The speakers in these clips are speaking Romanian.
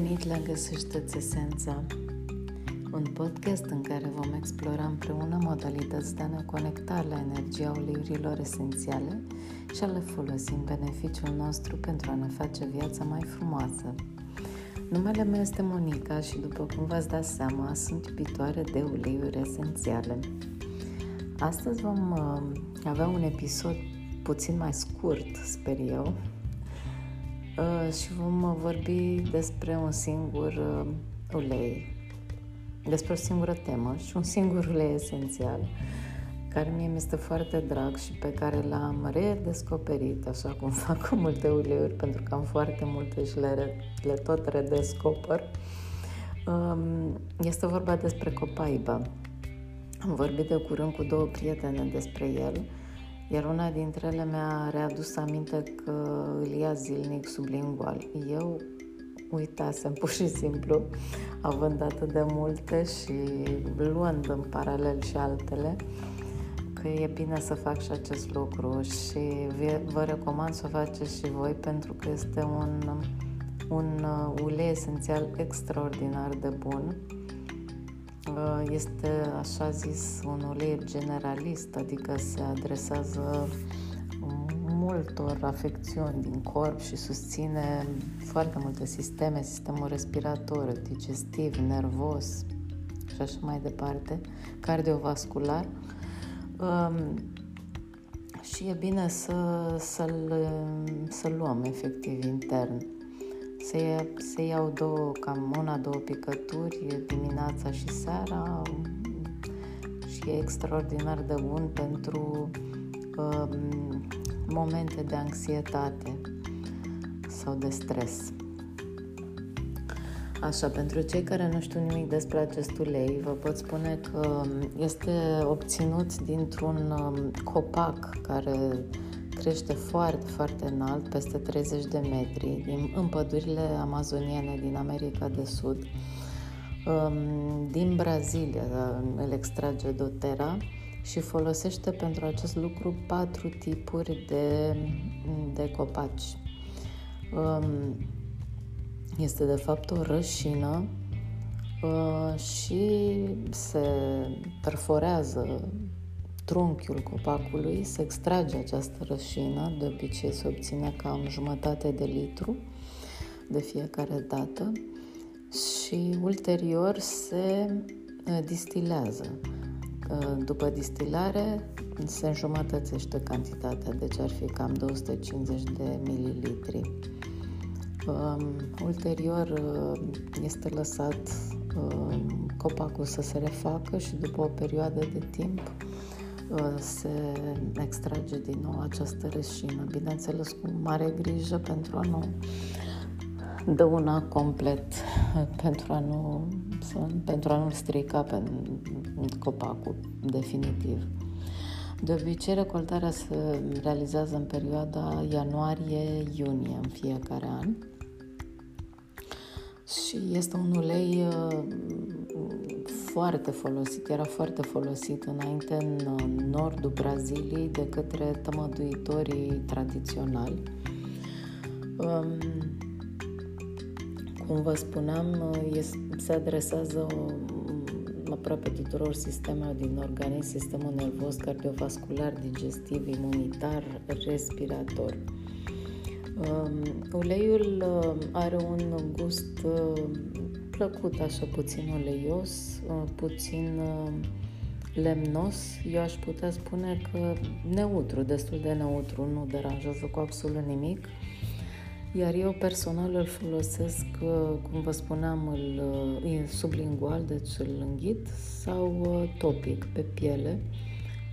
venit la Găsește-ți Esența, un podcast în care vom explora împreună modalități de a ne conecta la energia uleiurilor esențiale și a le folosi în beneficiul nostru pentru a ne face viața mai frumoasă. Numele meu este Monica și după cum v-ați dat seama, sunt iubitoare de uleiuri esențiale. Astăzi vom uh, avea un episod puțin mai scurt, sper eu, Uh, și vom vorbi despre un singur uh, ulei, despre o singură temă și un singur ulei esențial care mie mi este foarte drag și pe care l-am redescoperit, așa cum fac cu multe uleiuri, pentru că am foarte multe și le, le tot redescoper. Um, este vorba despre copaiba. Am vorbit de curând cu două prietene despre el iar una dintre ele mi-a readus aminte că îl ia zilnic sublingual. Eu uitasem pur și simplu, având atât de multe și luând în paralel și altele, că e bine să fac și acest lucru și vă recomand să o faceți și voi pentru că este un, un ulei esențial extraordinar de bun Uh, este așa zis un ulei generalist, adică se adresează multor afecțiuni din corp și susține foarte multe sisteme, sistemul respirator, digestiv, nervos și așa mai departe, cardiovascular. Um, și e bine să, să-l, să-l luăm efectiv intern se, se iau două, cam una, două picături dimineața și seara și e extraordinar de bun pentru um, momente de anxietate sau de stres. Așa, pentru cei care nu știu nimic despre acest ulei, vă pot spune că este obținut dintr-un um, copac care crește foarte, foarte înalt, peste 30 de metri, din, în pădurile amazoniene din America de Sud. Um, din Brazilia îl extrage dotera și folosește pentru acest lucru patru tipuri de, de copaci. Um, este de fapt o rășină uh, și se perforează trunchiul copacului, se extrage această rășină, de obicei se obține cam jumătate de litru de fiecare dată și ulterior se uh, distilează. Uh, după distilare se înjumătățește cantitatea, deci ar fi cam 250 de mililitri. Um, ulterior uh, este lăsat um, copacul să se refacă și după o perioadă de timp se extrage din nou această reșină. Bineînțeles, cu mare grijă pentru a nu dăuna complet, pentru a nu, pentru a nu strica pe copacul definitiv. De obicei, recoltarea se realizează în perioada ianuarie-iunie în fiecare an și este un ulei uh, foarte folosit, era foarte folosit înainte în nordul Braziliei de către tămăduitorii tradiționali. Um, cum vă spuneam, se adresează aproape tuturor sistemelor din organism, sistemul nervos, cardiovascular, digestiv, imunitar, respirator. Um, uleiul uh, are un gust uh, plăcut, așa puțin uleios, uh, puțin lemnos. Eu aș putea spune că neutru, destul de neutru, nu deranjează cu absolut nimic. Iar eu personal îl folosesc, cum vă spuneam, îl, sublingual, deci îl înghit, sau topic pe piele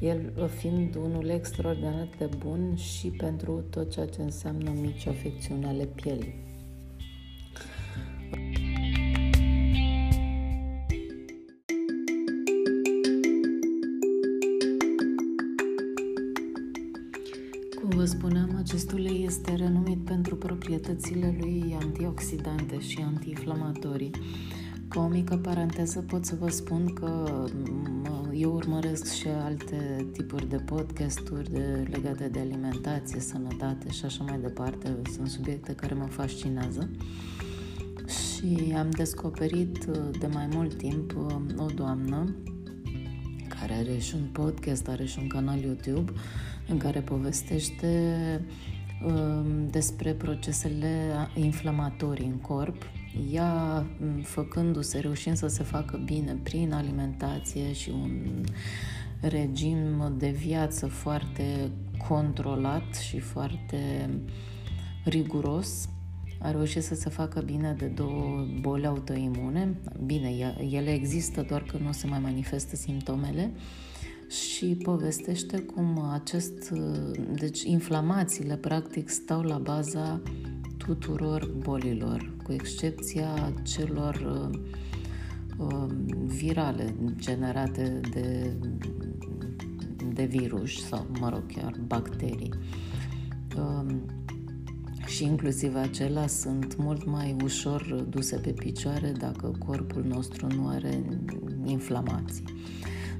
el fiind unul extraordinar de bun și pentru tot ceea ce înseamnă mici afecțiuni ale pielii. Vă spuneam, acest ulei este renumit pentru proprietățile lui antioxidante și antiinflamatorii. Ca o mică paranteză pot să vă spun că eu urmăresc și alte tipuri de podcasturi de, legate de alimentație, sănătate și așa mai departe. Sunt subiecte care mă fascinează. Și Și am descoperit uh, de mai mult timp uh, o doamnă care are și un podcast, are și un canal YouTube în care povestește um, despre procesele inflamatorii în corp, ea um, făcându-se, reușind să se facă bine prin alimentație și un regim de viață foarte controlat și foarte riguros, a reușit să se facă bine de două boli autoimune. Bine, ele există, doar că nu se mai manifestă simptomele și povestește cum acest, deci inflamațiile practic stau la baza tuturor bolilor, cu excepția celor uh, virale generate de, de virus sau, mă rog, chiar bacterii. Uh, și inclusiv acelea sunt mult mai ușor duse pe picioare dacă corpul nostru nu are inflamații.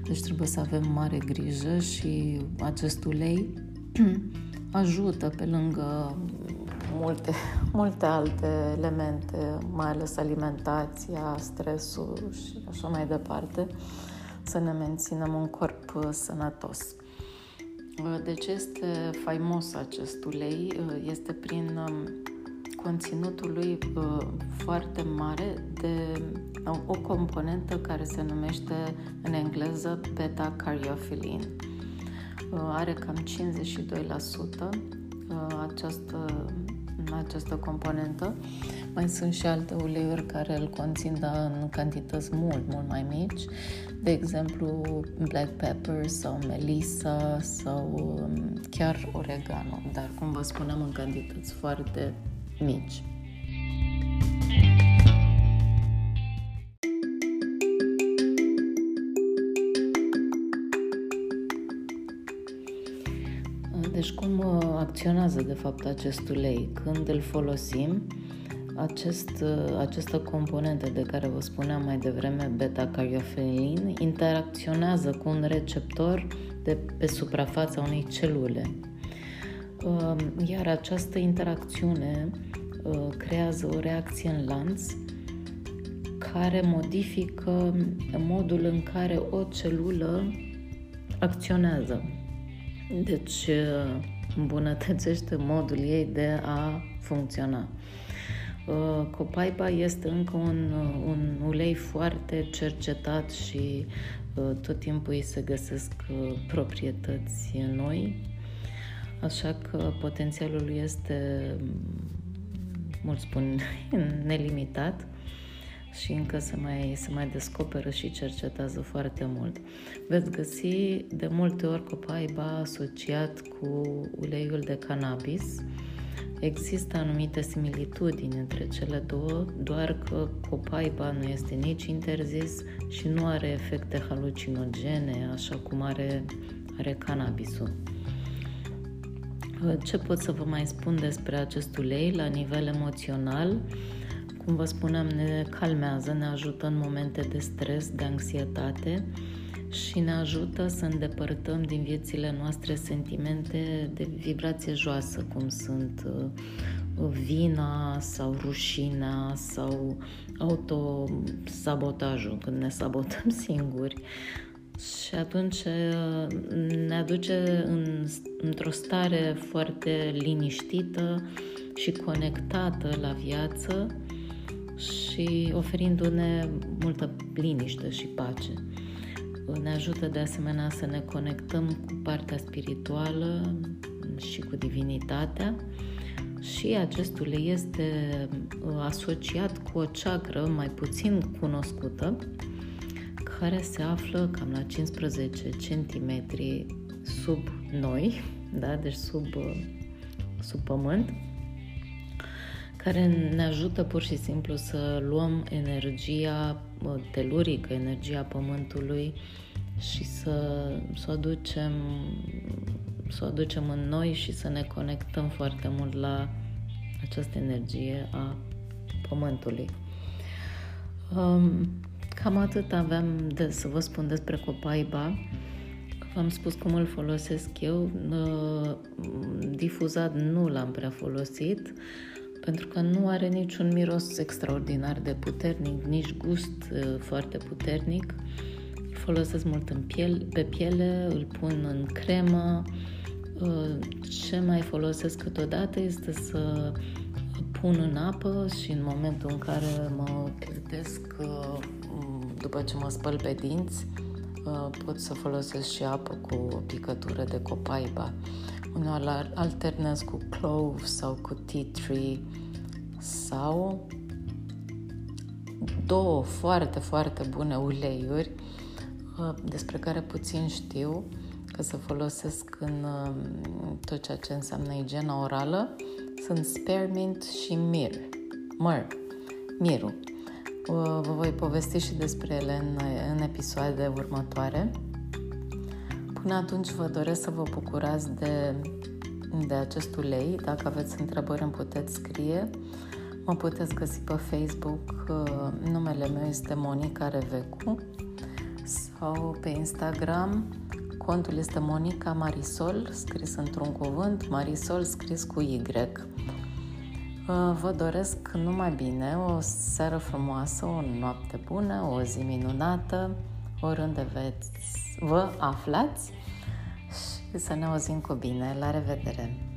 Deci trebuie să avem mare grijă și acest ulei ajută pe lângă multe, multe alte elemente, mai ales alimentația, stresul și așa mai departe, să ne menținem un corp sănătos. De ce este faimos acest ulei? Este prin um, conținutul lui uh, foarte mare de uh, o componentă care se numește în engleză beta-cariophyllin. Uh, are cam 52% această, această componentă. Mai sunt și alte uleiuri care îl conțin, dar în cantități mult, mult mai mici de exemplu black pepper sau melissa sau um, chiar oregano, dar cum vă spuneam în cantități foarte mici. Deci cum uh, acționează de fapt acest ulei? Când îl folosim, acest, această componentă de care vă spuneam mai devreme, beta-cariofelin, interacționează cu un receptor de pe suprafața unei celule. Um, iar această interacțiune uh, creează o reacție în lanț care modifică modul în care o celulă acționează. Deci uh, îmbunătățește modul ei de a funcționa. Uh, copaiba este încă un, uh, un ulei foarte cercetat și uh, tot timpul îi se găsesc proprietăți noi, așa că potențialul lui este, mulți spun, nelimitat și încă se mai, se mai descoperă și cercetează foarte mult. Veți găsi de multe ori copaiba asociat cu uleiul de cannabis, Există anumite similitudini între cele două, doar că copaiba nu este nici interzis și nu are efecte halucinogene, așa cum are, are cannabisul. Ce pot să vă mai spun despre acest ulei la nivel emoțional? Cum vă spuneam, ne calmează, ne ajută în momente de stres, de anxietate și ne ajută să îndepărtăm din viețile noastre sentimente de vibrație joasă, cum sunt uh, vina sau rușinea sau autosabotajul, când ne sabotăm singuri. Și atunci uh, ne aduce în, într-o stare foarte liniștită și conectată la viață și oferindu-ne multă liniște și pace. Ne ajută de asemenea să ne conectăm cu partea spirituală și cu divinitatea și acest ulei este uh, asociat cu o ceacră mai puțin cunoscută care se află cam la 15 cm sub noi, da? deci sub, uh, sub pământ, care ne ajută pur și simplu să luăm energia telurică, energia pământului și să, să, o aducem, să o aducem în noi și să ne conectăm foarte mult la această energie a pământului. Um, cam atât aveam de să vă spun despre copaiba. V-am spus cum îl folosesc eu. Uh, difuzat nu l-am prea folosit pentru că nu are niciun miros extraordinar de puternic, nici gust uh, foarte puternic. Îl folosesc mult în piel, pe piele, îl pun în cremă. Uh, ce mai folosesc câteodată este să pun în apă și în momentul în care mă trezesc după ce mă spăl pe dinți, pot să folosesc și apă cu o picătură de copaiba. Uneori alternez cu clove sau cu tea tree sau două foarte, foarte bune uleiuri uh, despre care puțin știu că se folosesc în uh, tot ceea ce înseamnă igiena orală sunt spearmint și mir. Myrrh. Miru. Uh, vă voi povesti și despre ele în, în episoade următoare. Până atunci vă doresc să vă bucurați de, de acest ulei. Dacă aveți întrebări îmi puteți scrie. Mă puteți găsi pe Facebook. Uh, numele meu este Monica Revecu sau pe Instagram. Contul este Monica Marisol, scris într-un cuvânt, Marisol scris cu Y. Uh, vă doresc numai bine, o seară frumoasă, o noapte bună, o zi minunată, oriunde veți, vă aflați și să ne auzim cu bine. La revedere!